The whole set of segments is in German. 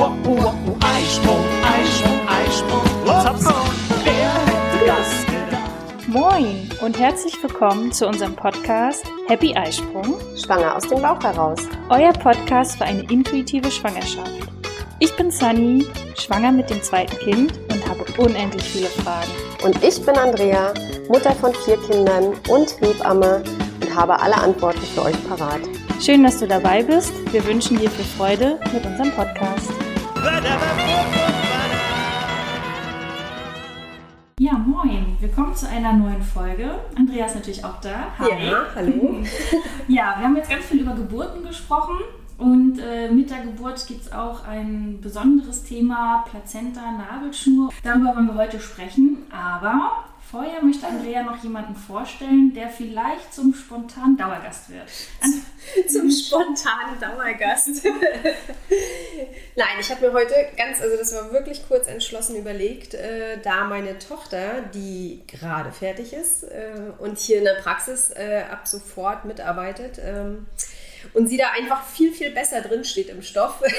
oh, oh, oh, Eisprung, Eisprung, Eisprung. Zapfen, wer hätte das gedacht? Moin und herzlich willkommen zu unserem Podcast Happy Eisprung, Schwanger aus dem Bauch heraus. euer Podcast für eine intuitive Schwangerschaft. Ich bin Sunny, schwanger mit dem zweiten Kind und habe unendlich viele Fragen. Und ich bin Andrea, Mutter von vier Kindern und Hebamme und habe alle Antworten für euch parat. Schön, dass du dabei bist. Wir wünschen dir viel Freude mit unserem Podcast. Ja, moin. Willkommen zu einer neuen Folge. Andrea ist natürlich auch da. hallo. Ja, wir haben jetzt ganz viel über Geburten gesprochen und äh, mit der Geburt gibt es auch ein besonderes Thema, Plazenta, Nabelschnur. Darüber wollen wir heute sprechen, aber vorher möchte Andrea noch jemanden vorstellen, der vielleicht zum spontanen Dauergast wird. Zum spontanen Dauergast. Nein, ich habe mir heute ganz, also das war wirklich kurz entschlossen überlegt, äh, da meine Tochter, die gerade fertig ist äh, und hier in der Praxis äh, ab sofort mitarbeitet, ähm, und sie da einfach viel, viel besser drin steht im Stoff. das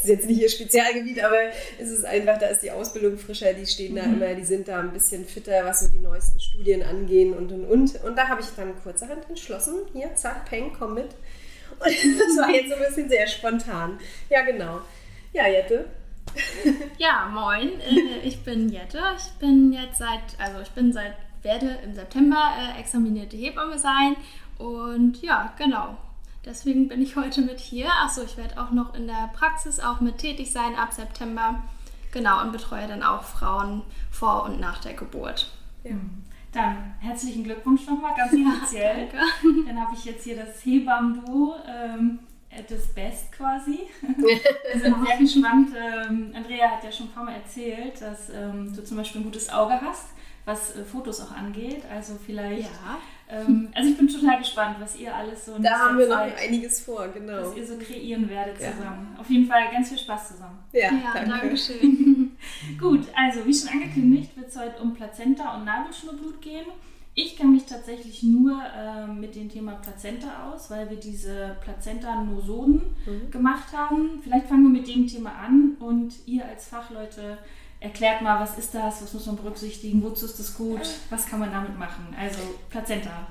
ist jetzt nicht ihr Spezialgebiet, aber es ist einfach, da ist die Ausbildung frischer, die stehen da immer, die sind da ein bisschen fitter, was so die neuesten Studien angehen und und und. Und da habe ich dann kurzerhand entschlossen, hier, zack, Peng, komm mit. Und das war jetzt so ein bisschen sehr spontan. Ja, genau. Ja, Jette. Ja, moin, äh, ich bin Jette. Ich bin jetzt seit, also ich bin seit, werde im September äh, examinierte Hebamme sein. Und ja, genau. Deswegen bin ich heute mit hier. Achso, ich werde auch noch in der Praxis auch mit tätig sein ab September. Genau, und betreue dann auch Frauen vor und nach der Geburt. Dann herzlichen Glückwunsch nochmal, ganz offiziell. Danke. Dann habe ich jetzt hier das Hebammen-Duo, ähm, das Best quasi. Wir sind sehr gespannt. Ähm, Andrea hat ja schon ein paar Mal erzählt, dass ähm, du zum Beispiel ein gutes Auge hast, was äh, Fotos auch angeht. Also vielleicht. Ja. Ähm, also ich bin total gespannt, was ihr alles so Da haben wir noch Zeit, einiges vor, genau. was ihr so kreieren werdet Ja. zusammen. Auf jeden Fall ganz viel Spaß zusammen. Ja, Ja, danke schön. Gut, also wie schon angekündigt, wird es heute um Plazenta und Nabelschnurblut gehen. Ich kenne mich tatsächlich nur ähm, mit dem Thema Plazenta aus, weil wir diese Plazenta-Nosoden gemacht haben. Vielleicht fangen wir mit dem Thema an und ihr als Fachleute erklärt mal, was ist das, was muss man berücksichtigen, wozu ist das gut, was kann man damit machen. Also Plazenta.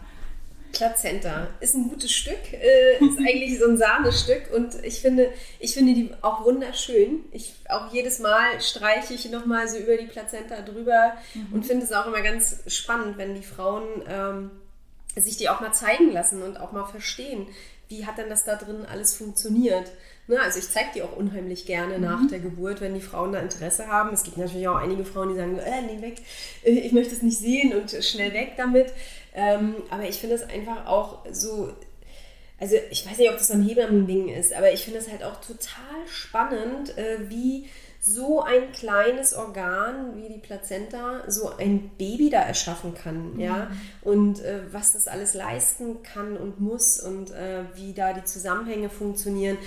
Plazenta ist ein gutes Stück, äh, ist eigentlich so ein Sahnestück und ich finde, ich finde die auch wunderschön. Ich auch jedes Mal streiche ich nochmal so über die Plazenta drüber und finde es auch immer ganz spannend, wenn die Frauen ähm, sich die auch mal zeigen lassen und auch mal verstehen, wie hat denn das da drin alles funktioniert. Ne, also ich zeige die auch unheimlich gerne nach der Geburt, wenn die Frauen da Interesse haben. Es gibt natürlich auch einige Frauen, die sagen, äh, nee, weg, äh, ich möchte es nicht sehen und schnell weg damit. Ähm, aber ich finde es einfach auch so, also ich weiß nicht, ob das so ein Hebammen-Ding ist, aber ich finde es halt auch total spannend, äh, wie so ein kleines Organ wie die Plazenta so ein Baby da erschaffen kann, ja, und äh, was das alles leisten kann und muss und äh, wie da die Zusammenhänge funktionieren.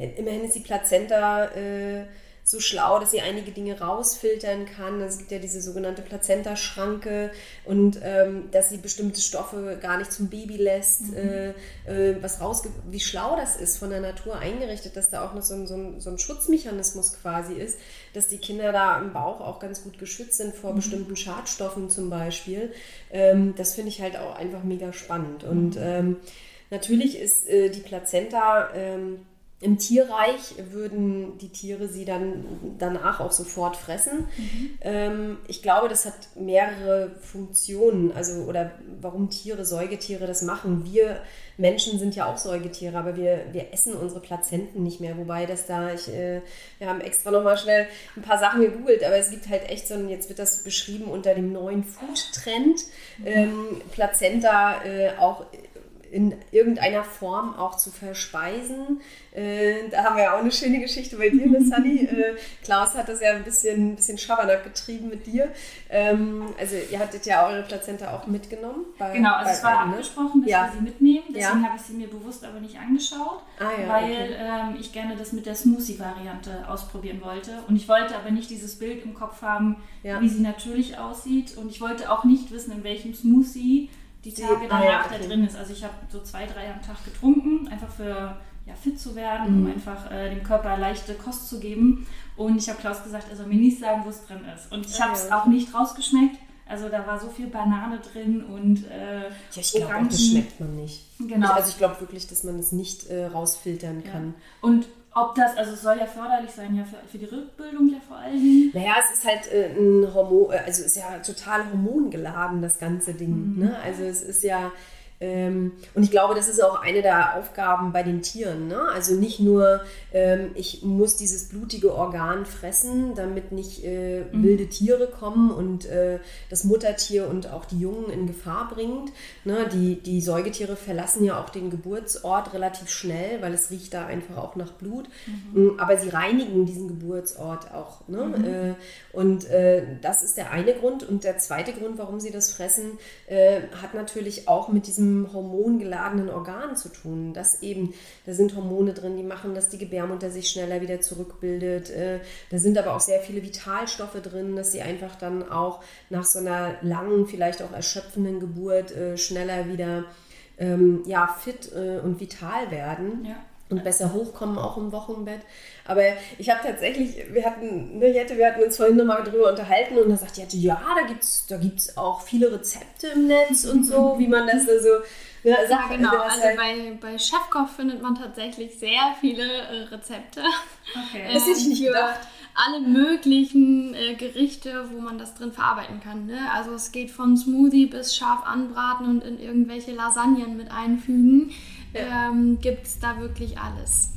Immerhin ist die Plazenta äh, so schlau, dass sie einige Dinge rausfiltern kann. Es gibt ja diese sogenannte Plazenta-Schranke und ähm, dass sie bestimmte Stoffe gar nicht zum Baby lässt, äh, äh, was rausge wie schlau das ist von der Natur eingerichtet, dass da auch noch so ein, so, ein, so ein Schutzmechanismus quasi ist, dass die Kinder da im Bauch auch ganz gut geschützt sind vor bestimmten Schadstoffen zum Beispiel. Ähm, das finde ich halt auch einfach mega spannend. Und ähm, natürlich ist äh, die Plazenta ähm, im Tierreich würden die Tiere sie dann danach auch sofort fressen. Ähm, ich glaube, das hat mehrere Funktionen, also oder warum Tiere, Säugetiere das machen. Wir Menschen sind ja auch Säugetiere, aber wir, wir essen unsere Plazenten nicht mehr. Wobei das da, ich, äh, wir haben extra nochmal schnell ein paar Sachen gegoogelt, aber es gibt halt echt so ein, jetzt wird das beschrieben unter dem neuen Food-Trend, ähm, Plazenta äh, auch in irgendeiner Form auch zu verspeisen. Äh, da haben wir ja auch eine schöne Geschichte bei dir, ne, Sunny? äh, Klaus hat das ja ein bisschen, ein bisschen Schabernack getrieben mit dir. Ähm, also ihr hattet ja eure Plazenta auch mitgenommen. Bei, Genau, also bei es war beiden, abgesprochen, dass Ja. wir sie mitnehmen. Deswegen Ja. habe ich sie mir bewusst aber nicht angeschaut, Ah, ja, weil okay. ähm, ich gerne das mit der Smoothie-Variante ausprobieren wollte. Und ich wollte aber nicht dieses Bild im Kopf haben, wie sie natürlich aussieht. Und ich wollte auch nicht wissen, in welchem Smoothie die Tage danach ja, da okay. drin ist. Also ich habe so zwei, drei am Tag getrunken, einfach für ja, fit zu werden, um Mhm. einfach äh, dem Körper leichte Kost zu geben. Und ich habe Klaus gesagt, er soll mir nicht sagen, wo es drin ist. Und ich habe es ja. auch nicht rausgeschmeckt. Also da war so viel Banane drin und äh, Ja, ich glaube, das schmeckt man nicht. Genau. Ich, also ich glaube wirklich, dass man das nicht äh, rausfiltern kann. Und ob das, also es soll ja förderlich sein, ja für, für die Rückbildung ja vor allen Dingen. Naja, es ist halt äh, ein Hormon, äh, also es ist ja total hormongeladen, das ganze Ding. Ne? Also es ist ja, ähm, und ich glaube, das ist auch eine der Aufgaben bei den Tieren. Ne? Also nicht nur, ähm, ich muss dieses blutige Organ fressen, damit nicht äh, wilde Tiere kommen und äh, das Muttertier und auch die Jungen in Gefahr bringt. Ne? Die, die Säugetiere verlassen ja auch den Geburtsort relativ schnell, weil es riecht da einfach auch nach Blut. Mm, Aber sie reinigen diesen Geburtsort auch. Ne? Äh, und äh, das ist der eine Grund. Und der zweite Grund, warum sie das fressen, äh, hat natürlich auch mit diesem hormongeladenen Organ zu tun. Das eben, da sind Hormone drin, die machen, dass die Gebärmutter sich schneller wieder zurückbildet. Äh, da sind aber auch sehr viele Vitalstoffe drin, dass sie einfach dann auch nach so einer langen, vielleicht auch erschöpfenden Geburt äh, schneller wieder ähm, ja, fit äh, und vital werden Ja. Und besser hochkommen, auch im Wochenbett. Aber ich habe tatsächlich, wir hatten, ne, Jette, wir hatten uns vorhin nochmal drüber unterhalten und da sagt Jette, ja, da gibt es da gibt's auch viele Rezepte im Netz und so, wie man das so ne, Ja, sagt. genau. das Also halt- bei, bei Chefkoch findet man tatsächlich sehr viele äh, Rezepte. Okay. Das hätte ich nicht für gedacht. alle möglichen äh, Gerichte, wo man das drin verarbeiten kann. Ne? Also es geht von Smoothie bis scharf anbraten und in irgendwelche Lasagnen mit einfügen. Ähm, Gibt es da wirklich alles.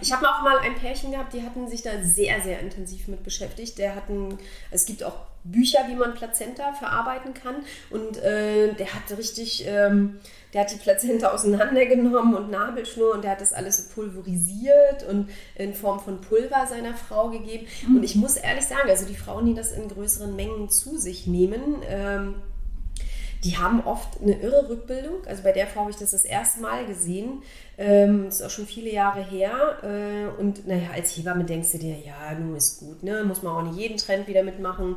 Ich habe auch mal ein Pärchen gehabt, die hatten sich da sehr, sehr intensiv mit beschäftigt. Der hatten, es gibt auch Bücher, wie man Plazenta verarbeiten kann. Und äh, der hat richtig, ähm, der hat die Plazenta auseinandergenommen und Nabelschnur und der hat das alles so pulverisiert und in Form von Pulver seiner Frau gegeben. Und ich muss ehrlich sagen, also die Frauen, die das in größeren Mengen zu sich nehmen, ähm, die haben oft eine irre Rückbildung. Also bei der Frau habe ich das das erste Mal gesehen. Ähm, das ist auch schon viele Jahre her. Äh, und naja, als Hebamme denkst du dir, ja, nun ist gut, ne? Muss man auch nicht jeden Trend wieder mitmachen.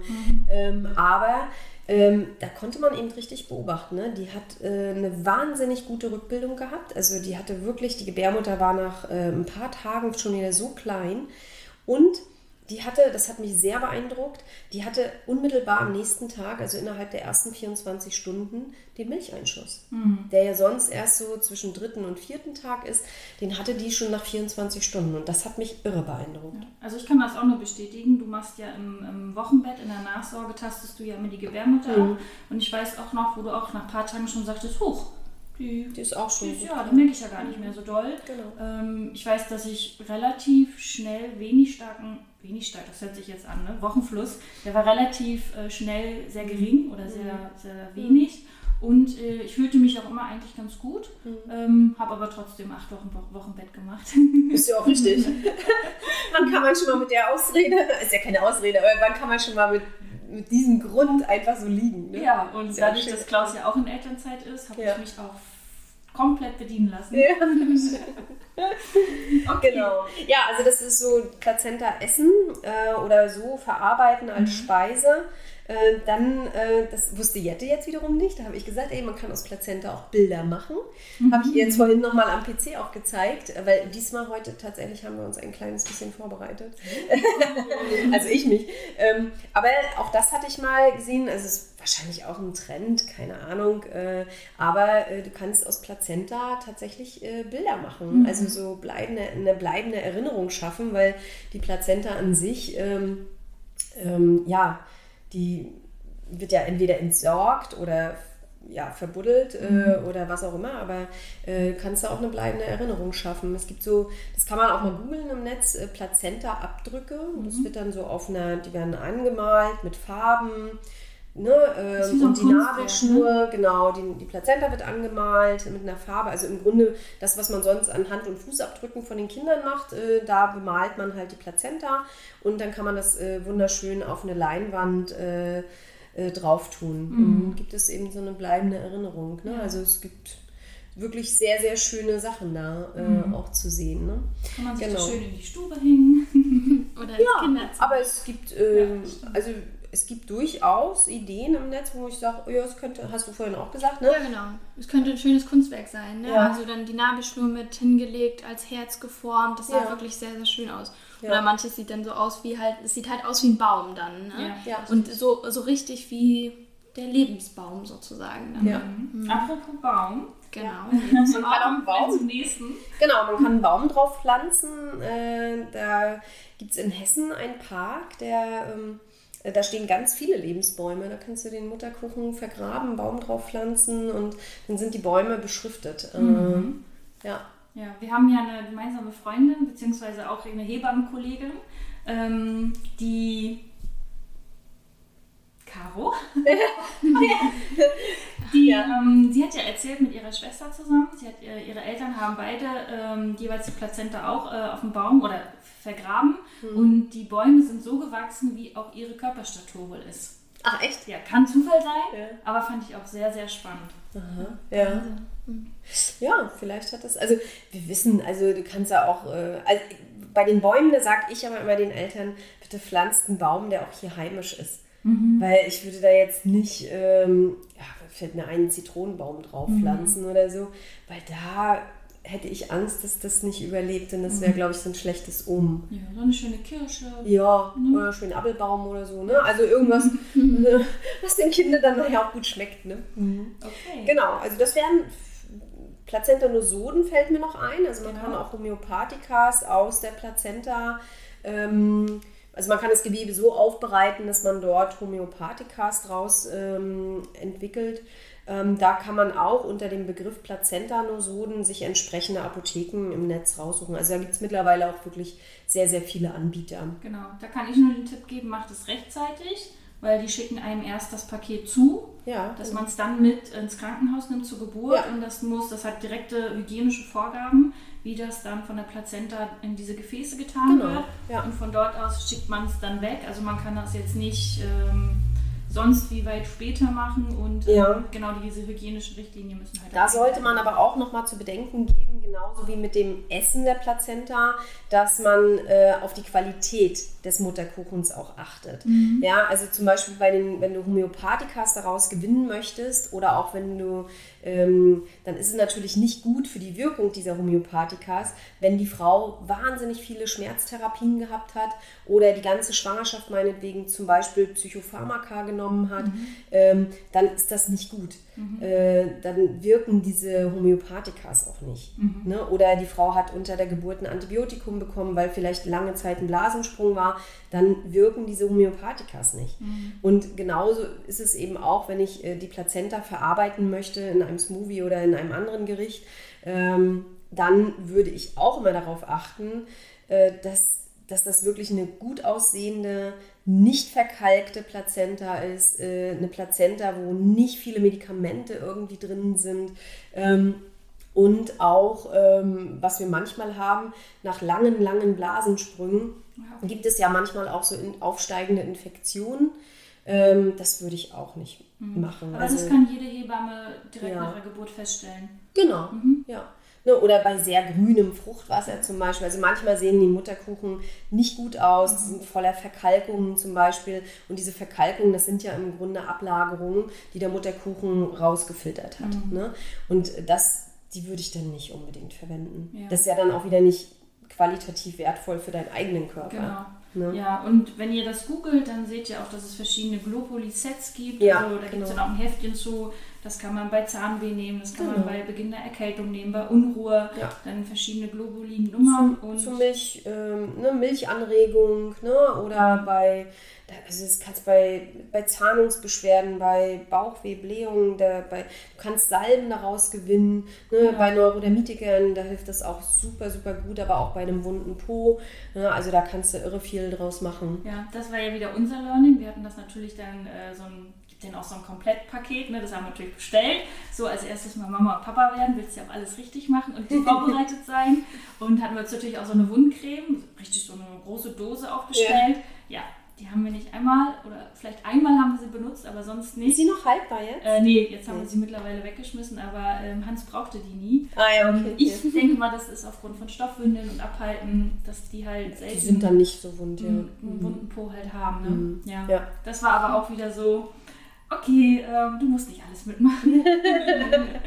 Ähm, aber ähm, da konnte man eben richtig beobachten. Ne? Die hat äh, eine wahnsinnig gute Rückbildung gehabt. Also die hatte wirklich, die Gebärmutter war nach äh, ein paar Tagen schon wieder so klein. Und die hatte, das hat mich sehr beeindruckt, die hatte unmittelbar am nächsten Tag, also innerhalb der ersten 24 Stunden, den Milcheinschuss. Der ja sonst erst so zwischen dritten und vierten Tag ist, den hatte die schon nach 24 Stunden. Und das hat mich irre beeindruckt. Also ich kann das auch nur bestätigen. Du machst ja im, im Wochenbett, in der Nachsorge, tastest du ja immer die Gebärmutter Mhm. ab. Und ich weiß auch noch, wo du auch nach ein paar Tagen schon sagtest, huch, die, Die ist auch schon die ist, ja, die merke ich ja gar nicht mehr so doll. Genau. Ähm, ich weiß, dass ich relativ schnell wenig starken, wenig stark, das hört sich jetzt an, ne? Wochenfluss, der war relativ äh, schnell sehr gering oder sehr, sehr wenig. Und äh, ich fühlte mich auch immer eigentlich ganz gut, ähm, habe aber trotzdem acht Wochen Wo- Wochenbett gemacht. Ist ja auch richtig. wann kann man schon mal mit der Ausrede, ist ja keine Ausrede, aber wann kann man schon mal mit, mit diesem Grund einfach so liegen? Ne? Ja, und dadurch, dass Klaus ja auch in Elternzeit ist, habe Ja. ich mich auch komplett bedienen lassen. Ja. Genau. Ja, also das ist so Plazenta essen äh, oder so verarbeiten als Speise. Äh, dann, äh, das wusste Jette jetzt wiederum nicht. Da habe ich gesagt, ey, man kann aus Plazenta auch Bilder machen. Habe ich ihr jetzt vorhin nochmal am PC auch gezeigt, äh, weil diesmal heute tatsächlich haben wir uns ein kleines bisschen vorbereitet. also ich mich. Ähm, aber auch das hatte ich mal gesehen. Also es ist wahrscheinlich auch ein Trend, keine Ahnung. Äh, aber äh, du kannst aus Plazenta tatsächlich Bilder machen. Also so bleibende, eine bleibende Erinnerung schaffen, weil die Plazenta an sich, ähm, ähm, ja, die wird ja entweder entsorgt oder ja, verbuddelt äh, oder was auch immer, aber äh, kannst du auch eine bleibende Erinnerung schaffen. Es gibt so, das kann man auch mal googeln im Netz, äh, Plazenta-Abdrücke. Das wird dann so auf einer, die werden angemalt mit Farben. Ne, ähm, so und die Nabelschnur, genau, die, die Plazenta wird angemalt mit einer Farbe. Also im Grunde das, was man sonst an Hand- und Fußabdrücken von den Kindern macht, äh, da bemalt man halt die Plazenta und dann kann man das äh, wunderschön auf eine Leinwand äh, äh, drauf tun. Mhm. Und gibt es eben so eine bleibende Erinnerung. Ne? Also es gibt wirklich sehr, sehr schöne Sachen da äh, Mhm. auch zu sehen. Ne? Kann man sich Genau. schön in die Stube hängen. Oder ins Kinderzimmer. Aber es gibt, ähm, also es gibt durchaus Ideen im Netz, wo ich sage, ja, es könnte, hast du vorhin auch gesagt, ne? Ja, genau. Es könnte ein schönes Kunstwerk sein. Ne? Ja. Also dann die Nabelschnur mit hingelegt, als Herz geformt. Das sah Ja. wirklich sehr, sehr schön aus. Ja. Oder manches sieht dann so aus wie halt, es sieht halt aus wie ein Baum dann. Ne? Ja. Ja. Und so, so richtig wie der Lebensbaum sozusagen. Dann. Ja. Mhm. Apropos Baum. Genau. Man kann auch Baum zum nächsten. Genau, man kann einen Baum drauf pflanzen. Äh, da gibt es in Hessen einen Park, der, ähm, äh, da stehen ganz viele Lebensbäume. Da kannst du den Mutterkuchen vergraben, Baum drauf pflanzen und dann sind die Bäume beschriftet. Äh, ja. Ja, wir haben ja eine gemeinsame Freundin, beziehungsweise auch eine Hebammenkollegin, ähm, die Caro. die, Ja. ähm, sie hat ja erzählt mit ihrer Schwester zusammen, sie hat, ihre Eltern haben beide ähm, jeweils die Plazenta auch äh, auf dem Baum oder vergraben und die Bäume sind so gewachsen, wie auch ihre Körperstatur wohl ist. Ach, echt? Ja, kann Zufall sein, Ja. aber fand ich auch sehr, sehr spannend. Aha, ja. Ja, vielleicht hat das, also wir wissen, also du kannst ja auch, äh, also bei den Bäumen, da sage ich aber immer den Eltern, bitte pflanzt einen Baum, der auch hier heimisch ist. Weil ich würde da jetzt nicht, ähm, ja, fällt mir ein Zitronenbaum drauf pflanzen oder so, weil da hätte ich Angst, dass das nicht überlebt und das wäre, glaube ich, so ein schlechtes Um. Ja, so eine schöne Kirsche. Ja, oder schön Apfelbaum oder so, ne? Also irgendwas, was den Kindern dann nachher auch gut schmeckt, ne? Okay. Genau, also das wären Plazentanosoden fällt mir noch ein. Also man Genau. kann auch Homöopathikas aus der Plazenta, ähm, also man kann das Gewebe so aufbereiten, dass man dort Homöopathikas draus ähm, entwickelt. Ähm, da kann man auch unter dem Begriff Plazentanosoden sich entsprechende Apotheken im Netz raussuchen. Also da gibt es mittlerweile auch wirklich sehr, sehr viele Anbieter. Genau, da kann ich nur den Tipp geben, macht es rechtzeitig, weil die schicken einem erst das Paket zu, Ja, dass man es dann mit ins Krankenhaus nimmt zur Geburt Ja. und das muss, das hat direkte hygienische Vorgaben, wie das dann von der Plazenta in diese Gefäße getan Genau, wird ja. und von dort aus schickt man es dann weg. Also man kann das jetzt nicht ähm, sonst wie weit später machen und ähm, Ja. genau diese hygienischen Richtlinien müssen halt Da sollte man aber auch noch mal zu bedenken geben, genauso wie mit dem Essen der Plazenta, dass man äh, auf die Qualität des Mutterkuchens auch achtet. Ja, also zum Beispiel bei den, wenn du Homöopathikas daraus gewinnen möchtest oder auch wenn du, ähm, dann ist es natürlich nicht gut für die Wirkung dieser Homöopathikas, wenn die Frau wahnsinnig viele Schmerztherapien gehabt hat oder die ganze Schwangerschaft meinetwegen zum Beispiel Psychopharmaka genommen hat, ähm, dann ist das nicht gut. Äh, dann wirken diese Homöopathikas auch nicht. Ne? Oder die Frau hat unter der Geburt ein Antibiotikum bekommen, weil vielleicht lange Zeit ein Blasensprung war, dann wirken diese Homöopathikas nicht. Und genauso ist es eben auch, wenn ich äh, die Plazenta verarbeiten möchte in einem Smoothie oder in einem anderen Gericht, ähm, dann würde ich auch immer darauf achten, äh, dass dass das wirklich eine gut aussehende, nicht verkalkte Plazenta ist, äh, eine Plazenta, wo nicht viele Medikamente irgendwie drin sind. Ähm, und auch, ähm, was wir manchmal haben, nach langen, langen Blasensprüngen gibt es ja manchmal auch so in, aufsteigende Infektionen. Ähm, das würde ich auch nicht machen. Aber Also- das kann jede Hebamme direkt Ja. nach der Geburt feststellen. Genau, ja. Ne, oder bei sehr grünem Fruchtwasser zum Beispiel. Also manchmal sehen die Mutterkuchen nicht gut aus, die sind voller Verkalkungen zum Beispiel. Und diese Verkalkungen, das sind ja im Grunde Ablagerungen, die der Mutterkuchen rausgefiltert hat. Ne? Und das, die würde ich dann nicht unbedingt verwenden. Ja. Das ist ja dann auch wieder nicht qualitativ wertvoll für deinen eigenen Körper. Genau. Ne? Ja, und wenn ihr das googelt, dann seht ihr auch, dass es verschiedene Globuli-Sets gibt. Ja, also, da gibt es genau. dann auch ein Heftchen zu. Das kann man bei Zahnweh nehmen, das kann man Genau. bei Beginn der Erkältung nehmen, bei Unruhe. Ja. Dann verschiedene Globuli-Nummern. zu, und zu Milch, ähm, ne, Milchanregung ne, oder bei, also das kannst bei, bei Zahnungsbeschwerden, bei Bauchweh, Blähungen, da, bei, du kannst Salben daraus gewinnen, ne, bei Neurodermitikern, da hilft das auch super, super gut, aber auch bei einem wunden Po, ne, also da kannst du irre viel draus machen. ja, das war ja wieder unser Learning. Wir hatten das natürlich dann äh, so ein, denen auch so ein Komplettpaket, ne? das haben wir natürlich bestellt. So als erstes mal Mama und Papa werden, willst du ja auch alles richtig machen und vorbereitet sein. Und hatten wir uns natürlich auch so eine Wundcreme, richtig so eine große Dose auch bestellt. Ja, die haben wir nicht einmal oder vielleicht einmal haben wir sie benutzt, aber sonst Ist nicht. sie noch haltbar jetzt? Äh, nee, jetzt haben Nee. wir sie mittlerweile weggeschmissen, aber ähm, Hans brauchte die nie. ah ja, Ähm, ich denke mal, das ist aufgrund von Stoffwindeln und Abhalten, dass die halt selten Die sind dann nicht so wund, ja. einen, einen wunden Po halt haben. Ne? Mhm. Ja. Ja. Das war aber auch wieder so, okay, ähm, du musst nicht alles mitmachen.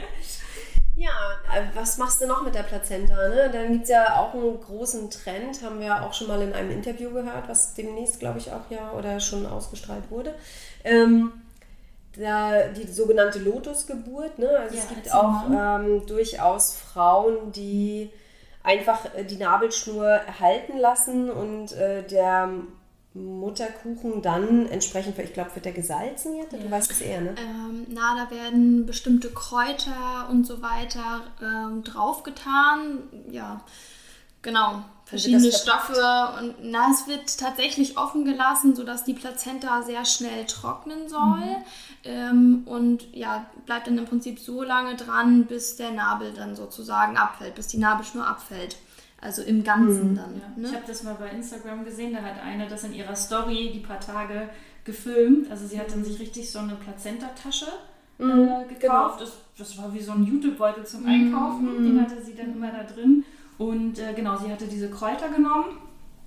Ja, äh, was machst du noch mit der Plazenta? Ne? Dann gibt es ja auch einen großen Trend, haben wir auch schon mal in einem Interview gehört, was demnächst, glaube ich, auch ja oder schon ausgestrahlt wurde. Ähm, da, die sogenannte Lotusgeburt. Ne? Also Ja, es gibt auch ähm, durchaus Frauen, die einfach äh, die Nabelschnur erhalten lassen und äh, der Mutterkuchen dann entsprechend, ich glaube, wird der gesalzen jetzt? Du Ja. weißt es eher, ne? Ähm, na, da werden bestimmte Kräuter und so weiter ähm, draufgetan. Ja, genau. Verschiedene? Stoffe und na, es wird tatsächlich offen gelassen, sodass die Plazenta sehr schnell trocknen soll. Ähm, und ja, bleibt dann im Prinzip so lange dran, bis der Nabel dann sozusagen abfällt, bis die Nabelschnur abfällt. Also im Ganzen dann. Ja. Ne? Ich habe das mal bei Instagram gesehen, da hat eine das in ihrer Story die paar Tage gefilmt. Also sie hat dann sich richtig so eine Plazenta-Tasche äh, gekauft. genau. Das, das war wie so ein YouTube-Beutel zum Einkaufen. Den hatte sie dann immer da drin. Und äh, genau, sie hatte diese Kräuter genommen.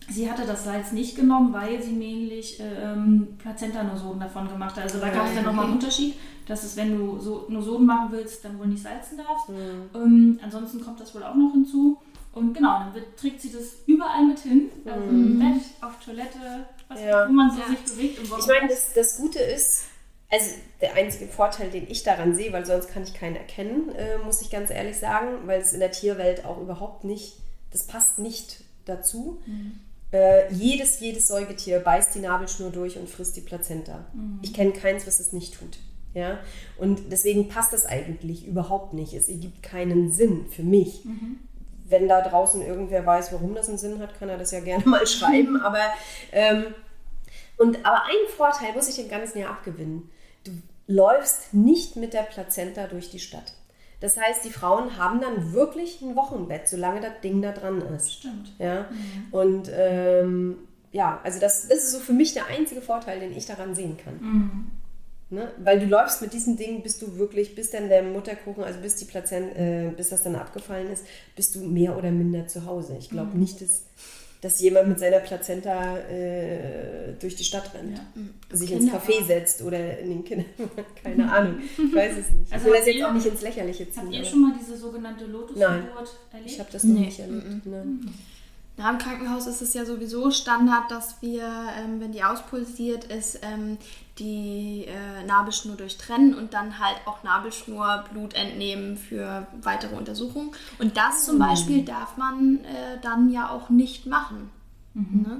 Sie hatte das Salz nicht genommen, weil sie nämlich ähm, Plazenta-Nosoden davon gemacht hat. Also da gab es dann nochmal einen Unterschied, dass es, wenn du so Nosoden machen willst, dann wohl nicht salzen darfst. Ähm, ansonsten kommt das wohl auch noch hinzu. Und genau, dann wird, trägt sie das überall mit hin. Also im Bett, auf Toilette, was, Ja. wo man so Ja. sich bewegt. Und wo Ich meine, das, das Gute ist, also der einzige Vorteil, den ich daran sehe, weil sonst kann ich keinen erkennen, äh, muss ich ganz ehrlich sagen, weil es in der Tierwelt auch überhaupt nicht, das passt nicht dazu. Äh, jedes, jedes Säugetier beißt die Nabelschnur durch und frisst die Plazenta. Ich kenne keins, was es nicht tut. Ja? Und deswegen passt das eigentlich überhaupt nicht. Es ergibt keinen Sinn für mich. Wenn da draußen irgendwer weiß, warum das einen Sinn hat, kann er das ja gerne mal schreiben. Aber ähm, und aber einen Vorteil muss ich dem ganzen Jahr abgewinnen. Du läufst nicht mit der Plazenta durch die Stadt. Das heißt, die Frauen haben dann wirklich ein Wochenbett, solange das Ding da dran ist. Stimmt. Ja? Und ähm, ja, also das, das ist so für mich der einzige Vorteil, den ich daran sehen kann. Ne? Weil du läufst mit diesem Ding, bis du wirklich, bis dann der Mutterkuchen, also bis die Plazenta, äh, bis das dann abgefallen ist, bist du mehr oder minder zu Hause. Ich glaube nicht, dass, dass jemand mit seiner Plazenta äh, durch die Stadt rennt, Ja. sich ins Kinderwagen. Café setzt oder in den Kindern. Keine Ahnung. Ich weiß es nicht. Also ich will das habt jetzt ihr- auch nicht ins Lächerliche ziehen. Habt ihr schon mal diese sogenannte Lotusgeburt erlebt? ich habe das noch Nee. nicht erlebt. Ne? Na, Im Krankenhaus ist es ja sowieso Standard, dass wir, ähm, wenn die auspulsiert ist, ähm, die äh, Nabelschnur durchtrennen und dann halt auch Nabelschnurblut entnehmen für weitere Untersuchungen. Und das zum Beispiel darf man äh, dann ja auch nicht machen. Ne?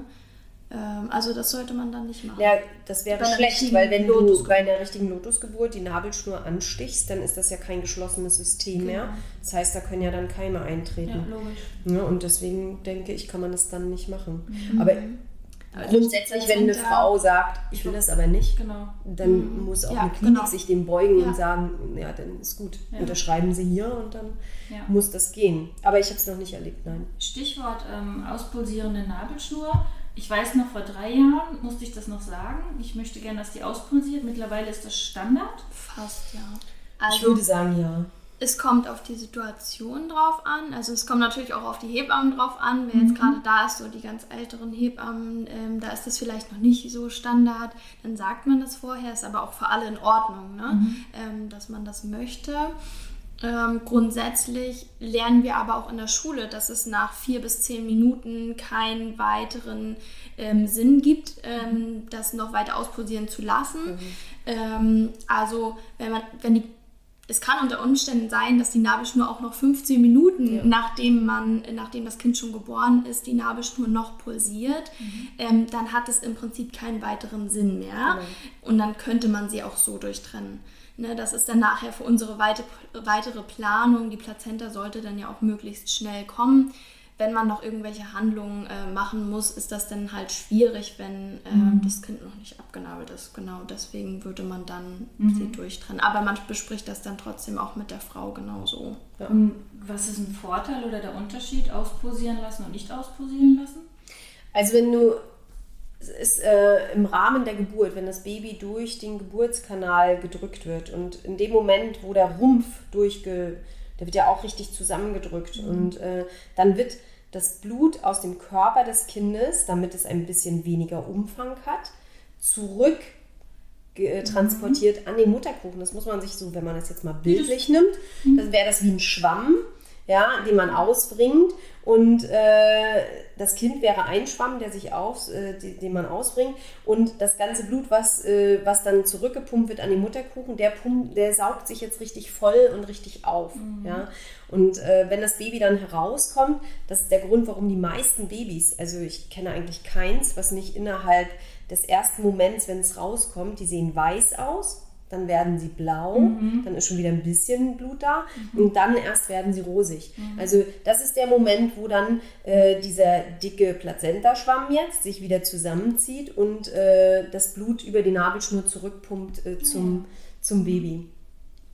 Ähm, also das sollte man dann nicht machen. Ja, das wäre schlecht, weil wenn du bei einer richtigen Lotusgeburt die Nabelschnur anstichst, dann ist das ja kein geschlossenes System mehr. Genau. Das heißt, da können ja dann Keime Ja, eintreten. logisch. Ja, und deswegen denke ich, kann man das dann nicht machen. Mhm. Aber Aber grundsätzlich, wenn eine Frau sagt, ich will das aber nicht, Genau. dann muss auch Mhm. Ja, eine Klinik genau. sich dem beugen Ja. und sagen, ja, dann ist gut. Ja. Unterschreiben Sie hier und dann Ja. muss das gehen. Aber ich habe es noch nicht erlebt, nein. Stichwort ähm, auspulsierende Nabelschnur. Ich weiß noch, vor drei Jahren musste ich das noch sagen. Ich möchte gerne, dass die auspulsiert. Mittlerweile ist das Standard. Fast, ja. ich Also, würde sagen, ja. Es kommt auf die Situation drauf an. Also es kommt natürlich auch auf die Hebammen drauf an. Wer jetzt gerade da ist, so die ganz älteren Hebammen, ähm, da ist das vielleicht noch nicht so Standard. Dann sagt man das vorher, ist aber auch für alle in Ordnung, ne? ähm, dass man das möchte. Ähm, grundsätzlich lernen wir aber auch in der Schule, dass es nach vier bis zehn Minuten keinen weiteren ähm, Sinn gibt, ähm, das noch weiter auspulsieren zu lassen. Ähm, also wenn man, wenn die es kann unter Umständen sein, dass die Nabelschnur auch noch 15 Minuten, nachdem man, nachdem das Kind schon geboren ist, die Nabelschnur noch pulsiert, ähm, dann hat es im Prinzip keinen weiteren Sinn mehr. Und dann könnte man sie auch so durchtrennen. Ne, das ist dann nachher für unsere weite, weitere Planung. Die Plazenta sollte dann ja auch möglichst schnell kommen. Wenn man noch irgendwelche Handlungen äh, machen muss, ist das dann halt schwierig, wenn äh, das Kind noch nicht abgenabelt ist. Genau, deswegen würde man dann sie durchtrennen. Aber man bespricht das dann trotzdem auch mit der Frau genauso. Und was ist ein Vorteil oder der Unterschied, auspulsieren lassen und nicht auspulsieren lassen? Also wenn du es ist äh, im Rahmen der Geburt, wenn das Baby durch den Geburtskanal gedrückt wird und in dem Moment, wo der Rumpf durchge... Der wird ja auch richtig zusammengedrückt. Und äh, dann wird das Blut aus dem Körper des Kindes, damit es ein bisschen weniger Umfang hat, zurück ge- transportiert an den Mutterkuchen. Das muss man sich so, wenn man das jetzt mal bildlich nimmt, dann wäre das wie ein Schwamm, ja, den man ausbringt. Und äh, das Kind wäre ein Schwamm, der sich aus, äh, die- den man ausbringt. Und das ganze Blut, was, äh, was dann zurückgepumpt wird an den Mutterkuchen, der, pumpt, der saugt sich jetzt richtig voll und richtig auf. Ja? Und äh, wenn das Baby dann herauskommt, das ist der Grund, warum die meisten Babys, also ich kenne eigentlich keins, was nicht innerhalb des ersten Moments, wenn es rauskommt, die sehen weiß aus, dann werden sie blau, dann ist schon wieder ein bisschen Blut da und dann erst werden sie rosig. Also das ist der Moment, wo dann äh, dieser dicke Plazentaschwamm jetzt sich wieder zusammenzieht und äh, das Blut über die Nabelschnur zurückpumpt äh, zum, zum Baby.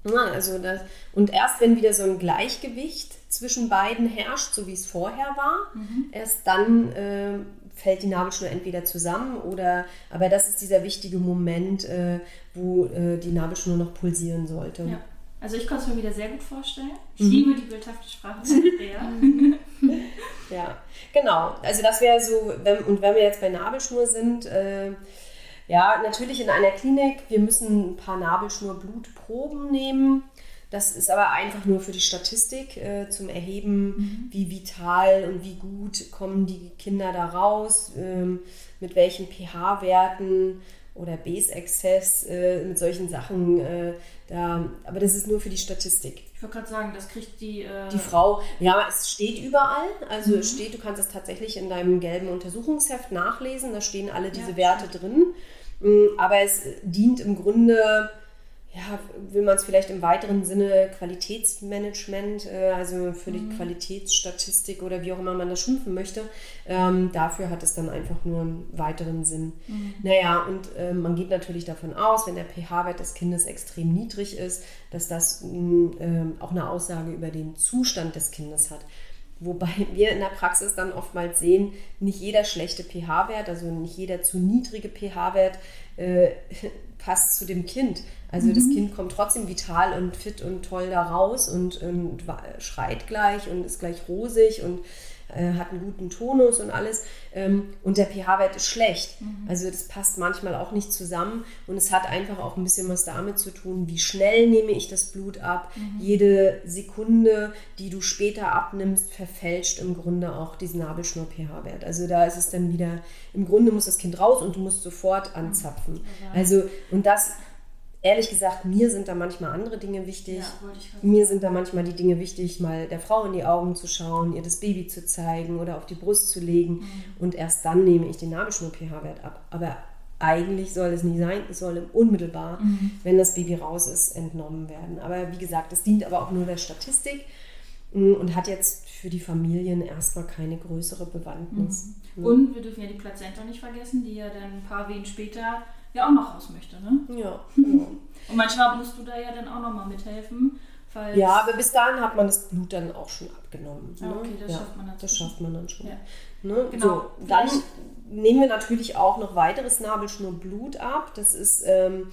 Ja, also das, und erst wenn wieder so ein Gleichgewicht zwischen beiden herrscht, so wie es vorher war, erst dann äh, fällt die Nabelschnur entweder zusammen oder, aber das ist dieser wichtige Moment, äh, wo äh, die Nabelschnur noch pulsieren sollte. Ja. Also ich konnte es mir wieder sehr gut vorstellen. Ich Mhm. liebe die bildhafte Sprache von Andrea. Ja, genau. Also das wäre so, wenn, und wenn wir jetzt bei Nabelschnur sind, äh, ja, natürlich in einer Klinik, wir müssen ein paar Nabelschnurblutproben nehmen. Das ist aber einfach nur für die Statistik äh, zum Erheben, wie vital und wie gut kommen die Kinder da raus, ähm, mit welchen pH-Werten oder Base-Exzess, äh, mit solchen Sachen. Äh, da, aber das ist nur für die Statistik. Ich wollte gerade sagen, das kriegt die. Äh, Die Frau, ja, es steht überall. Also es steht, du kannst es tatsächlich in deinem gelben Untersuchungsheft nachlesen. Da stehen alle diese Ja, Werte drin. Mm, Aber es dient im Grunde, ja, will man es vielleicht im weiteren Sinne Qualitätsmanagement, äh, also für die Qualitätsstatistik oder wie auch immer man das schimpfen möchte. Ähm, dafür hat es dann einfach nur einen weiteren Sinn. Naja, und äh, man geht natürlich davon aus, wenn der pH-Wert des Kindes extrem niedrig ist, dass das ähm, auch eine Aussage über den Zustand des Kindes hat. Wobei wir in der Praxis dann oftmals sehen, nicht jeder schlechte pH-Wert, also nicht jeder zu niedrige pH-Wert äh, passt zu dem Kind. Also das Kind kommt trotzdem vital und fit und toll da raus und, und wa- schreit gleich und ist gleich rosig und äh, hat einen guten Tonus und alles. Ähm, und der pH-Wert ist schlecht. Also das passt manchmal auch nicht zusammen. Und es hat einfach auch ein bisschen was damit zu tun, wie schnell nehme ich das Blut ab. Jede Sekunde, die du später abnimmst, verfälscht im Grunde auch diesen Nabelschnur-pH-Wert. Also da ist es dann wieder, im Grunde muss das Kind raus und du musst sofort anzapfen. Also, und das, ehrlich gesagt, mir sind da manchmal andere Dinge wichtig. Ja, wollte ich Mir sind da manchmal die Dinge wichtig, mal der Frau in die Augen zu schauen, ihr das Baby zu zeigen oder auf die Brust zu legen. Mhm. Und erst dann nehme ich den Nabelschnur-pH-Wert ab. Aber eigentlich soll es nicht sein, es soll unmittelbar, Mhm. wenn das Baby raus ist, entnommen werden. Aber wie gesagt, das dient aber auch nur der Statistik mm, und hat jetzt für die Familien erstmal keine größere Bewandtnis. Und wir dürfen ja die Plazenta nicht vergessen, die ja dann ein paar Wehen später ja auch noch raus möchte. Ne? Ja, genau. Und manchmal musst du da ja dann auch nochmal mithelfen. Falls ja, aber bis dahin hat man das Blut dann auch schon abgenommen. Ah, ne? okay, das ja, schafft man dann Das schon. schafft man dann schon. Ja. Ne? Genau. So, dann Vielleicht- nehmen wir natürlich auch noch weiteres Nabelschnurblut ab. Das ist, ähm,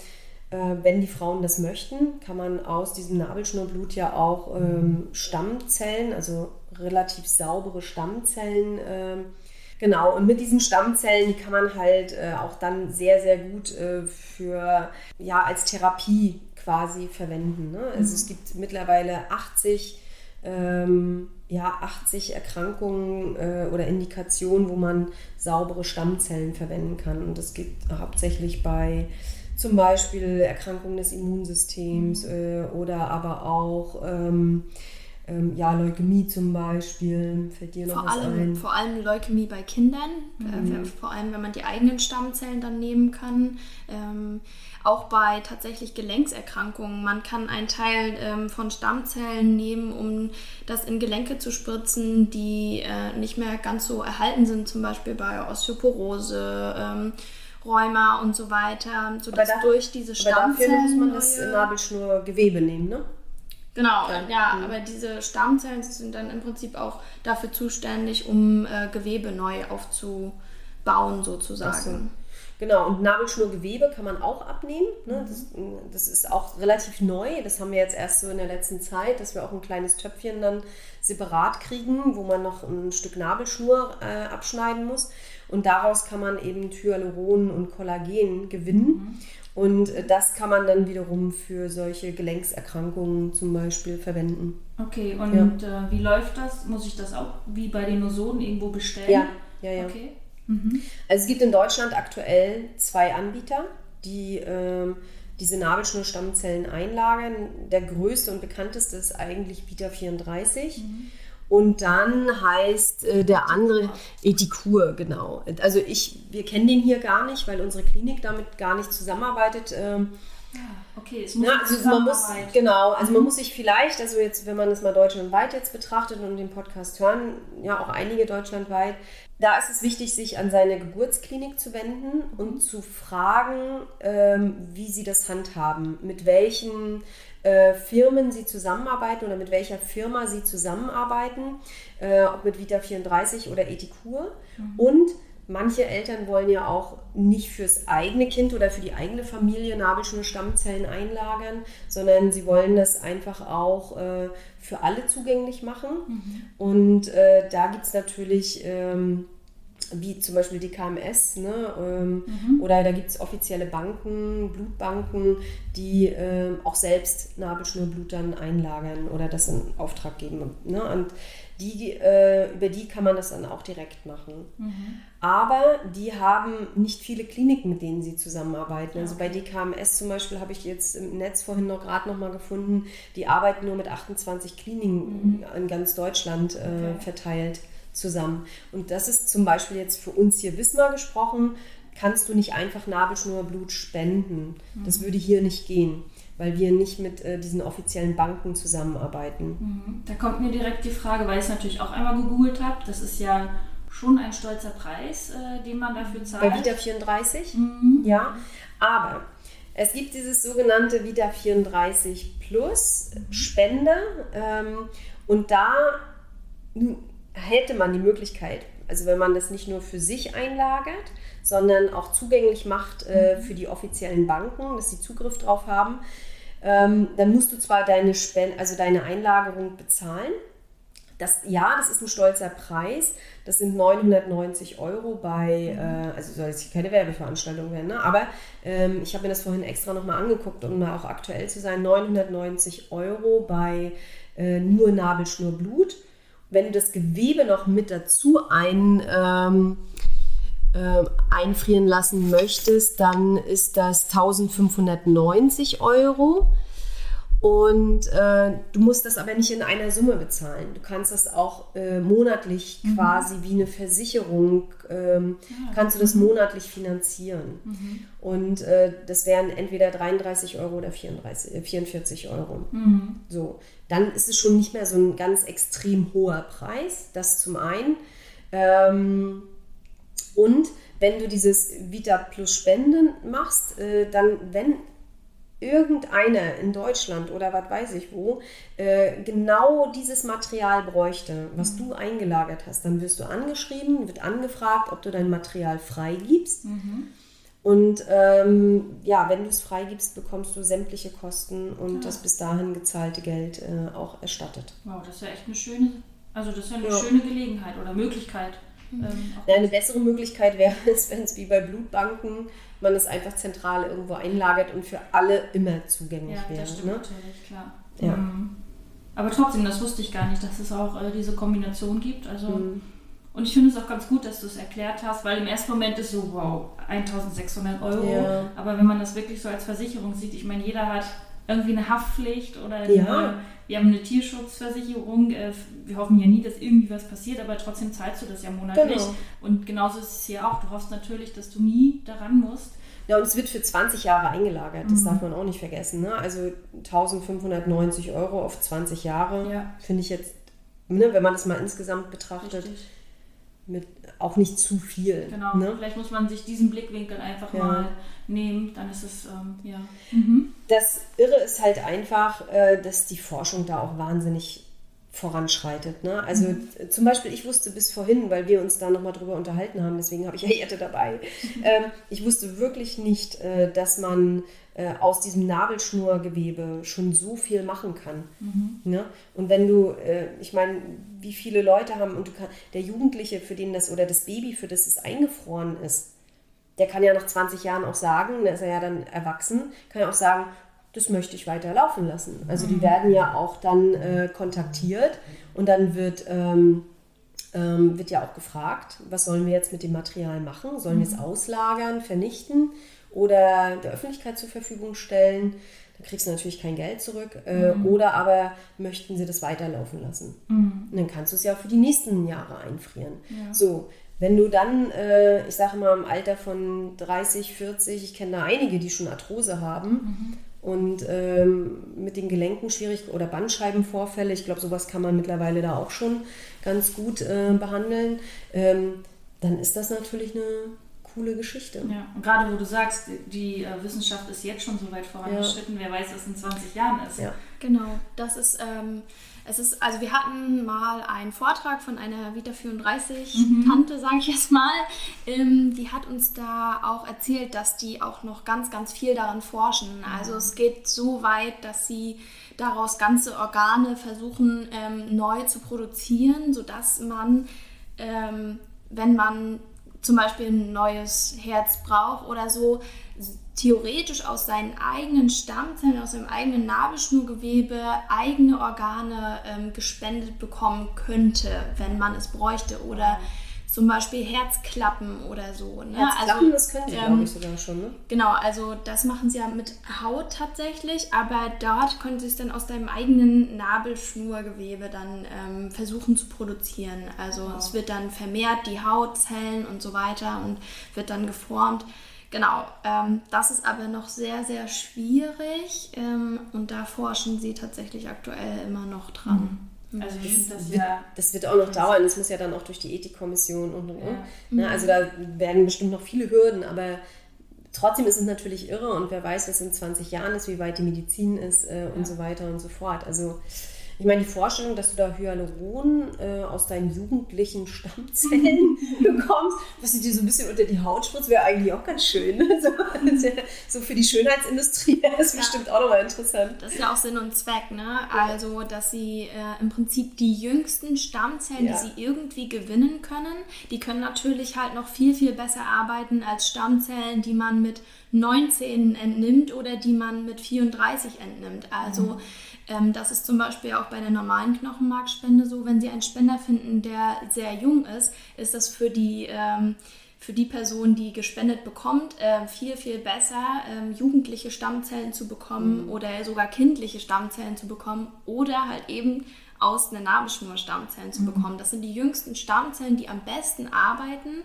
äh, wenn die Frauen das möchten, kann man aus diesem Nabelschnurblut ja auch ähm, Stammzellen, also relativ saubere Stammzellen, ähm, genau. Und mit diesen Stammzellen, die kann man halt äh, auch dann sehr, sehr gut äh, für, ja, als Therapie quasi verwenden. Ne? Also es gibt mittlerweile 80 ähm, ja, 80 Erkrankungen äh, oder Indikationen, wo man saubere Stammzellen verwenden kann. Und das gibt hauptsächlich bei zum Beispiel Erkrankungen des Immunsystems äh, oder aber auch ähm, ähm, ja, Leukämie zum Beispiel. Fällt dir noch Vor was allem, ein? vor allem Leukämie bei Kindern, Mhm. äh, vor allem wenn man die eigenen Stammzellen dann nehmen kann. Ähm, auch bei tatsächlich Gelenkserkrankungen. Man kann einen Teil ähm, von Stammzellen nehmen, um das in Gelenke zu spritzen, die äh, nicht mehr ganz so erhalten sind, zum Beispiel bei Osteoporose, ähm, Rheuma und so weiter, sodass da- durch diese Aber Stammzellen dafür muss man das Nabelschnurgewebe nehmen, ne? Genau, Ja. ja, Mhm. aber diese Stammzellen sind dann im Prinzip auch dafür zuständig, um äh, Gewebe neu aufzu, bauen sozusagen. Genau, und Nabelschnurgewebe kann man auch abnehmen. Ne? Das, das, ist auch relativ neu. Das haben wir jetzt erst so in der letzten Zeit, dass wir auch ein kleines Töpfchen dann separat kriegen, wo man noch ein Stück Nabelschnur äh, abschneiden muss. Und daraus kann man eben Hyaluron und Kollagen gewinnen. Und äh, das kann man dann wiederum für solche Gelenkserkrankungen zum Beispiel verwenden. Okay, und äh, wie läuft das? Muss ich das auch wie bei den Nosoden irgendwo bestellen? Ja, ja, ja. Okay. Also es gibt in Deutschland aktuell zwei Anbieter, die ähm, diese Nabelschnurstammzellen einlagern. Der größte und bekannteste ist eigentlich Vita 34. Und dann heißt äh, der andere Ethicur, genau. Also ich, wir kennen den hier gar nicht, weil unsere Klinik damit gar nicht zusammenarbeitet. Ähm, Okay, es muss ja, eine also man muss, genau, also man muss sich vielleicht, also jetzt, wenn man es mal deutschlandweit jetzt betrachtet und den Podcast hören, ja auch einige deutschlandweit, da ist es wichtig, sich an seine Geburtsklinik zu wenden und zu fragen, ähm, wie sie das handhaben, mit welchen äh, Firmen sie zusammenarbeiten oder mit welcher Firma sie zusammenarbeiten, äh, ob mit Vita 34 oder Ethicur. Und manche Eltern wollen ja auch nicht fürs eigene Kind oder für die eigene Familie Nabelschnurstammzellen einlagern, sondern sie wollen das einfach auch äh, für alle zugänglich machen. Und äh, da gibt es natürlich ähm, wie zum Beispiel die KMS, ne? ähm, oder da gibt es offizielle Banken, Blutbanken, die ähm, auch selbst Nabelschnurblut dann einlagern oder das in Auftrag geben. Ne? Und die, äh, über die kann man das dann auch direkt machen. Aber die haben nicht viele Kliniken, mit denen sie zusammenarbeiten. Also bei DKMS zum Beispiel habe ich jetzt im Netz vorhin noch gerade noch mal gefunden, die arbeiten nur mit 28 Kliniken in ganz Deutschland äh, Okay. verteilt zusammen. Und das ist zum Beispiel jetzt für uns hier Wismar gesprochen, kannst du nicht einfach Nabelschnurblut spenden. Das würde hier nicht gehen, weil wir nicht mit äh, diesen offiziellen Banken zusammenarbeiten. Mhm. Da kommt mir direkt die Frage, weil ich es natürlich auch einmal gegoogelt habe. Das ist ja schon ein stolzer Preis, äh, den man dafür Bei zahlt. Vita 34, ja. Aber es gibt dieses sogenannte Vita 34 Plus Spende ähm, und da hätte man die Möglichkeit, also wenn man das nicht nur für sich einlagert, sondern auch zugänglich macht äh, für die offiziellen Banken, dass sie Zugriff drauf haben, ähm, dann musst du zwar deine Spende, also deine Einlagerung bezahlen. Das, ja, das ist ein stolzer Preis. Das sind 990 Euro bei, äh, also soll jetzt keine Werbeveranstaltung werden, ne? aber ähm, ich habe mir das vorhin extra nochmal angeguckt, um da auch aktuell zu sein. 990 Euro bei äh, nur Nabelschnurblut. Wenn du das Gewebe noch mit dazu ein, ähm, ähm, einfrieren lassen möchtest, dann ist das 1590 Euro. Und äh, du musst das aber nicht in einer Summe bezahlen. Du kannst das auch äh, monatlich quasi wie eine Versicherung, ähm, kannst du das monatlich finanzieren. Und äh, das wären entweder 33 Euro oder 34, äh, 44 Euro. So, dann ist es schon nicht mehr so ein ganz extrem hoher Preis, das zum einen. Ähm, und wenn du dieses Vita Plus Spenden machst, äh, dann, wenn irgendeiner in Deutschland oder was weiß ich wo äh, genau dieses Material bräuchte, was du eingelagert hast, dann wirst du angeschrieben, wird angefragt, ob du dein Material freigibst. Und ähm, ja, wenn du es freigibst, bekommst du sämtliche Kosten und das bis dahin gezahlte Geld äh, auch erstattet. Wow, das ist ja echt eine schöne, also das ist ja eine Ja. schöne Gelegenheit oder Möglichkeit. Ähm, auch Ja, eine bessere Möglichkeit wäre es, wenn es wie bei Blutbanken man es einfach zentral irgendwo einlagert und für alle immer zugänglich ja, wäre. das stimmt Ne? natürlich, klar. Ja. Mhm. Aber trotzdem, das wusste ich gar nicht, dass es auch äh, diese Kombination gibt. Also, Mhm. Und ich finde es auch ganz gut, dass du es erklärt hast, weil im ersten Moment ist so, wow, 1600 Euro. Ja. Aber wenn man das wirklich so als Versicherung sieht, ich meine, jeder hat irgendwie eine Haftpflicht oder eine, Ja. wir haben eine Tierschutzversicherung. Äh, Wir hoffen ja nie, dass irgendwie was passiert, aber trotzdem zahlst du das ja monatlich. Genau. Und genauso ist es hier auch. Du hoffst natürlich, dass du nie daran musst. Ja, und es wird für 20 Jahre eingelagert, das darf man auch nicht vergessen. Ne? Also 1590 Euro auf 20 Jahre Ja. finde ich jetzt, ne, wenn man das mal insgesamt betrachtet, Richtig. Mit auch nicht zu viel. Genau. Ne? Vielleicht muss man sich diesen Blickwinkel einfach Ja. mal nehmen. Dann ist es, ähm, ja. Mhm. Das Irre ist halt einfach, äh, dass die Forschung da auch wahnsinnig voranschreitet. Ne? Also äh, zum Beispiel, ich wusste bis vorhin, weil wir uns da nochmal drüber unterhalten haben, deswegen habe ich ja Jette dabei, ähm, ich wusste wirklich nicht, äh, dass man äh, aus diesem Nabelschnurgewebe schon so viel machen kann. Ne? Und wenn du, äh, ich meine, wie viele Leute haben, und du kann, der Jugendliche, für den das, oder das Baby, für das es eingefroren ist, der kann ja nach 20 Jahren auch sagen, da ist er ja dann erwachsen, kann ja auch sagen, das möchte ich weiter laufen lassen. Also die werden ja auch dann äh, kontaktiert und dann wird, ähm, ähm, wird ja auch gefragt, was sollen wir jetzt mit dem Material machen? Sollen wir es auslagern, vernichten oder der Öffentlichkeit zur Verfügung stellen? Da kriegst du natürlich kein Geld zurück. Äh, Oder aber möchten sie das weiterlaufen lassen? Und dann kannst du es ja für die nächsten Jahre einfrieren. So, wenn du dann, äh, ich sage mal im Alter von 30, 40, ich kenne da einige, die schon Arthrose haben und ähm, mit den Gelenken schwierig oder Bandscheibenvorfälle, ich glaube, sowas kann man mittlerweile da auch schon ganz gut äh, behandeln, ähm, dann ist das natürlich eine coole Geschichte. Ja, und gerade wo du sagst, die äh, Wissenschaft ist jetzt schon so weit vorangeschritten, wer weiß, was in 20 Jahren ist. Ja. Genau, das ist, ähm, es ist, also wir hatten mal einen Vortrag von einer Vita 34 Tante, sage ich jetzt mal, ähm, die hat uns da auch erzählt, dass die auch noch ganz, ganz viel daran forschen. Also es geht so weit, dass sie daraus ganze Organe versuchen ähm, neu zu produzieren, sodass man, ähm, wenn man zum Beispiel ein neues Herz braucht oder so, theoretisch aus seinen eigenen Stammzellen, aus seinem eigenen Nabelschnurgewebe eigene Organe ähm, gespendet bekommen könnte, wenn man es bräuchte. Oder zum Beispiel Herzklappen oder so. Ne? Herzklappen, das können sie, ähm, glaube ich, sogar schon. Ne? Genau, also das machen sie ja mit Haut tatsächlich, aber dort können sie es dann aus deinem eigenen Nabelschnurgewebe dann ähm, versuchen zu produzieren. Also es wird dann vermehrt die Hautzellen und so weiter und wird dann geformt. Genau, ähm, das ist aber noch sehr, sehr schwierig ähm, und da forschen sie tatsächlich aktuell immer noch dran. Also ich finde das wird, ja. das wird auch noch dauern. Das muss ja dann auch durch die Ethikkommission und und und. Ne? Also da werden bestimmt noch viele Hürden, aber trotzdem ist es natürlich irre und wer weiß, was in 20 Jahren ist, wie weit die Medizin ist äh, und so weiter und so fort. Also ich meine, die Vorstellung, dass du da Hyaluron äh, aus deinen jugendlichen Stammzellen bekommst, was du dir so ein bisschen unter die Haut spritzt, wäre eigentlich auch ganz schön. So, das wär- so für die Schönheitsindustrie wäre das bestimmt auch nochmal interessant. Das ist ja auch Sinn und Zweck, ne? Also, dass sie äh, im Prinzip die jüngsten Stammzellen, Ja. die sie irgendwie gewinnen können, die können natürlich halt noch viel, viel besser arbeiten als Stammzellen, die man mit 19 entnimmt oder die man mit 34 entnimmt. Also, ähm, das ist zum Beispiel auch bei der normalen Knochenmarkspende so, wenn sie einen Spender finden, der sehr jung ist, ist das für die. Ähm, für die Person, die gespendet bekommt, äh, viel, viel besser, ähm, jugendliche Stammzellen zu bekommen oder sogar kindliche Stammzellen zu bekommen oder halt eben aus einer Nabelschnur Stammzellen zu bekommen. Das sind die jüngsten Stammzellen, die am besten arbeiten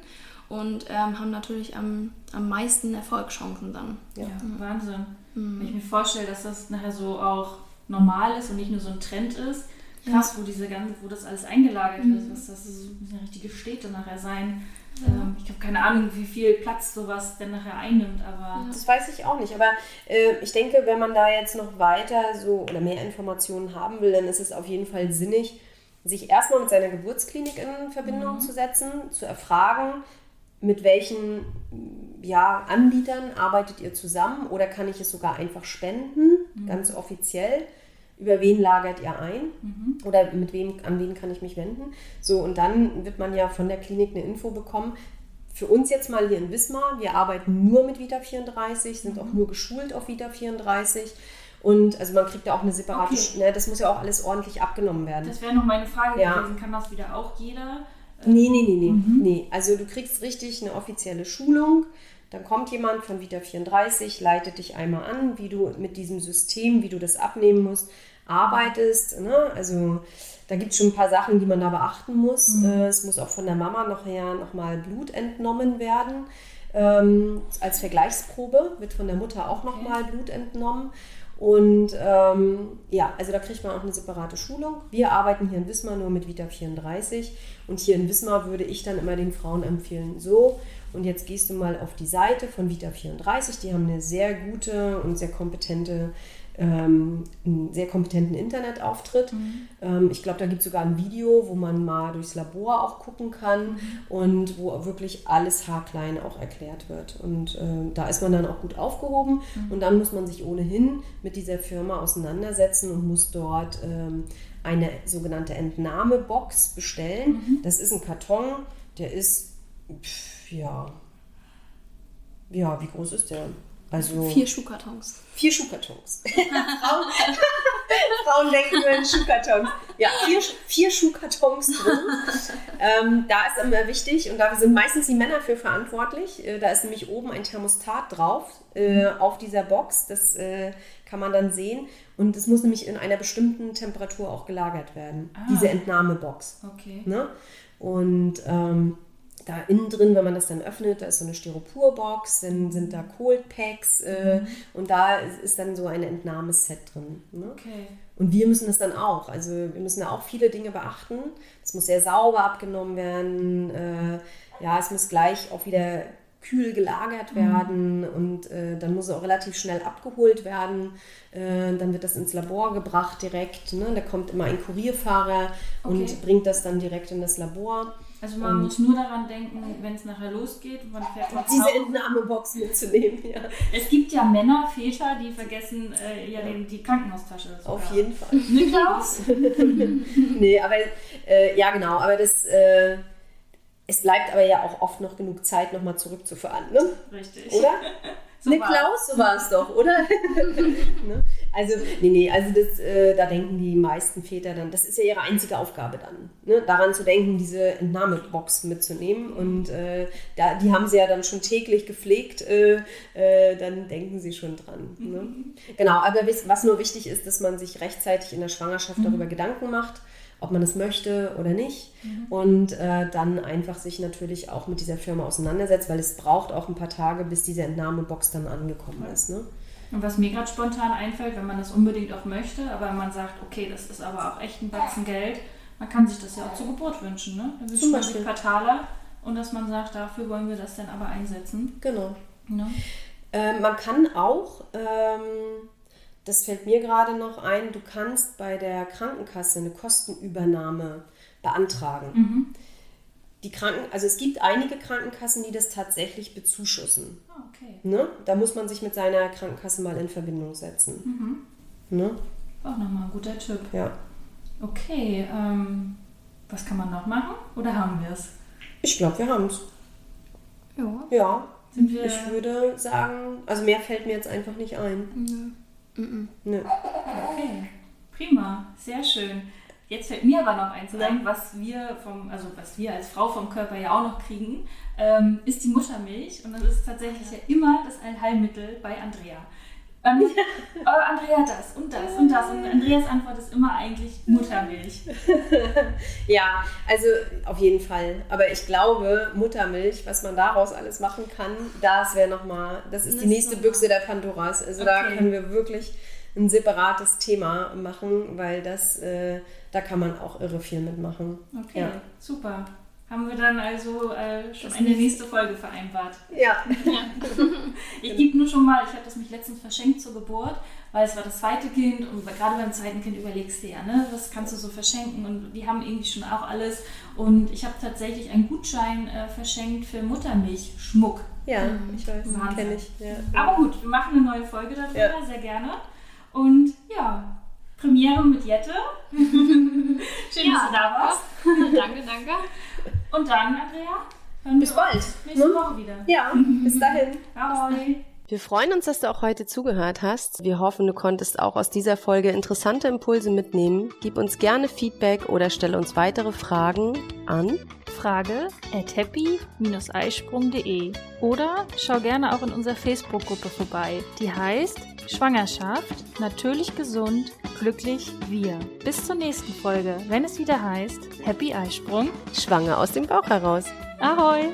und ähm, haben natürlich am, am meisten Erfolgschancen dann. Ja, Wahnsinn. Wenn ich mir vorstelle, dass das nachher so auch normal ist und nicht nur so ein Trend ist. Krass, wo diese ganze, wo das alles eingelagert ist, was das so müssen ja richtige Städte nachher sein. Ähm, ich habe keine Ahnung, wie viel Platz sowas denn nachher einnimmt, aber Das weiß ich auch nicht, aber äh, ich denke, wenn man da jetzt noch weiter so oder mehr Informationen haben will, dann ist es auf jeden Fall sinnig, sich erstmal mit seiner Geburtsklinik in Verbindung zu setzen, zu erfragen, mit welchen ja, Anbietern arbeitet ihr zusammen oder kann ich es sogar einfach spenden, ganz offiziell. Über wen lagert ihr ein oder mit wem, an wen kann ich mich wenden? So, und dann wird man ja von der Klinik eine Info bekommen. Für uns jetzt mal hier in Wismar, wir arbeiten nur mit Vita 34, sind auch nur geschult auf Vita 34. Und also man kriegt ja auch eine separate, Okay. ne, das muss ja auch alles ordentlich abgenommen werden. das wäre noch meine Frage Ja. gewesen. Kann das wieder auch jeder? Nee, nee, nee, nee. nee. Also du kriegst richtig eine offizielle Schulung. Dann kommt jemand von Vita 34, leitet dich einmal an, wie du mit diesem System, wie du das abnehmen musst, arbeitest. Ne? Also da gibt es schon ein paar Sachen, die man da beachten muss. Äh, es muss auch von der Mama nachher nochmal Blut entnommen werden. Ähm, als Vergleichsprobe wird von der Mutter auch nochmal Blut entnommen. Und ähm, ja, also da kriegt man auch eine separate Schulung. Wir arbeiten hier in Wismar nur mit Vita 34 und hier in Wismar würde ich dann immer den Frauen empfehlen, so und jetzt gehst du mal auf die Seite von Vita 34, die haben eine sehr gute und sehr kompetente ähm, einen sehr kompetenten Internetauftritt. Ähm, ich glaube, da gibt es sogar ein Video, wo man mal durchs Labor auch gucken kann und wo wirklich alles haarklein auch erklärt wird. Und äh, da ist man dann auch gut aufgehoben und dann muss man sich ohnehin mit dieser Firma auseinandersetzen und muss dort ähm, eine sogenannte Entnahmebox bestellen. Das ist ein Karton, der ist, pf, ja, ja, wie groß ist der? Also Vier Schuhkartons. vier Schuhkartons. Frauen, Frauen denken nur in Schuhkartons. Ja, vier, vier Schuhkartons drin. ähm, da ist immer wichtig, und da sind meistens die Männer für verantwortlich, äh, da ist nämlich oben ein Thermostat drauf äh, auf dieser Box. Das äh, kann man dann sehen. Und es muss nämlich in einer bestimmten Temperatur auch gelagert werden. Ah. Diese Entnahmebox. Okay. Ne? Und ähm, da innen drin, wenn man das dann öffnet, da ist so eine Styroporbox, dann sind da Cold Packs äh, und da ist, ist dann so ein Entnahmeset drin. Ne? Okay. Und wir müssen das dann auch. Also wir müssen da auch viele Dinge beachten. Es muss sehr sauber abgenommen werden. Äh, ja, es muss gleich auch wieder kühl gelagert werden und äh, dann muss es auch relativ schnell abgeholt werden. Äh, dann wird das ins Labor gebracht direkt. Ne? Da kommt immer ein Kurierfahrer Okay. und bringt das dann direkt in das Labor. Also man Und- muss nur daran denken, wenn es nachher losgeht, man fährt nach Diese. Entnahmebox mitzunehmen, ja. Es gibt ja Männer, Väter, die vergessen äh, ja den, die Krankenhaustasche. sogar. Auf jeden Fall. Niklaus? nee, aber äh, ja genau, aber das äh, es bleibt aber ja auch oft noch genug Zeit, nochmal zurückzufahren, ne? Richtig. Oder? So Niklaus, so war es doch, oder? ne? Also, nee, nee, also das, äh, da denken die meisten Väter dann, das ist ja ihre einzige Aufgabe dann, ne? daran zu denken, diese Entnahmebox mitzunehmen. Und äh, da, die haben sie ja dann schon täglich gepflegt, äh, äh, dann denken sie schon dran. Ne? Genau, aber was nur wichtig ist, dass man sich rechtzeitig in der Schwangerschaft darüber Gedanken macht, ob man es möchte oder nicht. Und äh, dann einfach sich natürlich auch mit dieser Firma auseinandersetzt, weil es braucht auch ein paar Tage, bis diese Entnahmebox dann angekommen ist. Ne? Und was mir gerade spontan einfällt, wenn man das unbedingt auch möchte, aber man sagt, okay, das ist aber auch echt ein Batzen Geld, man kann sich das ja auch zur Geburt wünschen. Ne? Da wünscht Zum man sich Beispiel. ein paar Taler und dass man sagt, dafür wollen wir das dann aber einsetzen. Genau. Ne? Äh, man kann auch, ähm, das fällt mir gerade noch ein, du kannst bei der Krankenkasse eine Kostenübernahme beantragen. Die Kranken, also es gibt einige Krankenkassen, die das tatsächlich bezuschussen. Ah, okay. Ne? Da muss man sich mit seiner Krankenkasse mal in Verbindung setzen. Ne? Auch nochmal ein guter Tipp. Ja. Okay, ähm, was kann man noch machen? Oder haben wir es? Ich glaube, wir haben es. Ja. Ja. Ich würde sagen, also mehr fällt mir jetzt einfach nicht ein. Nö. Okay, prima, sehr schön. Jetzt fällt mir aber noch eins ein, was wir vom, also was wir als Frau vom Körper ja auch noch kriegen, ähm, ist die Muttermilch. Und das ist tatsächlich ja immer das Allheilmittel bei Andrea. Ähm, äh, Andrea das und das und das. Und Andreas Antwort ist immer eigentlich Muttermilch. Ja, also auf jeden Fall. Aber ich glaube, Muttermilch, was man daraus alles machen kann, das wäre nochmal, das ist Das die nächste ist Büchse der Pandoras. Also da Okay. können wir wirklich ein separates Thema machen, weil das, äh, da kann man auch irre viel mitmachen. Okay, Ja. super. Haben wir dann also äh, schon eine nächste Folge vereinbart. Ja. Ich gebe nur schon mal, ich habe das mich letztens verschenkt zur Geburt, weil es war das zweite Kind und gerade beim zweiten Kind überlegst du ja, ne, was kannst du so verschenken und die haben irgendwie schon auch alles und ich habe tatsächlich einen Gutschein äh, verschenkt für Muttermilchschmuck. Ja, ich weiß, Wahnsinn. kenne ich. Ja. Aber gut, wir machen eine neue Folge darüber, Ja. sehr gerne. Und ja, Premiere mit Jette. Schön, dass Ja. du da warst. danke, danke. Und dann, Andrea, Bis bald, nächste ne? Woche wieder. Ja, bis dahin. Ahoi. Wir freuen uns, dass du auch heute zugehört hast. Wir hoffen, du konntest auch aus dieser Folge interessante Impulse mitnehmen. Gib uns gerne Feedback oder stelle uns weitere Fragen an Frage at happy-eisprung.de oder schau gerne auch in unserer Facebook-Gruppe vorbei. Die heißt Schwangerschaft, natürlich gesund, glücklich wir. Bis zur nächsten Folge, wenn es wieder heißt Happy Eisprung. Schwanger aus dem Bauch heraus. Ahoi!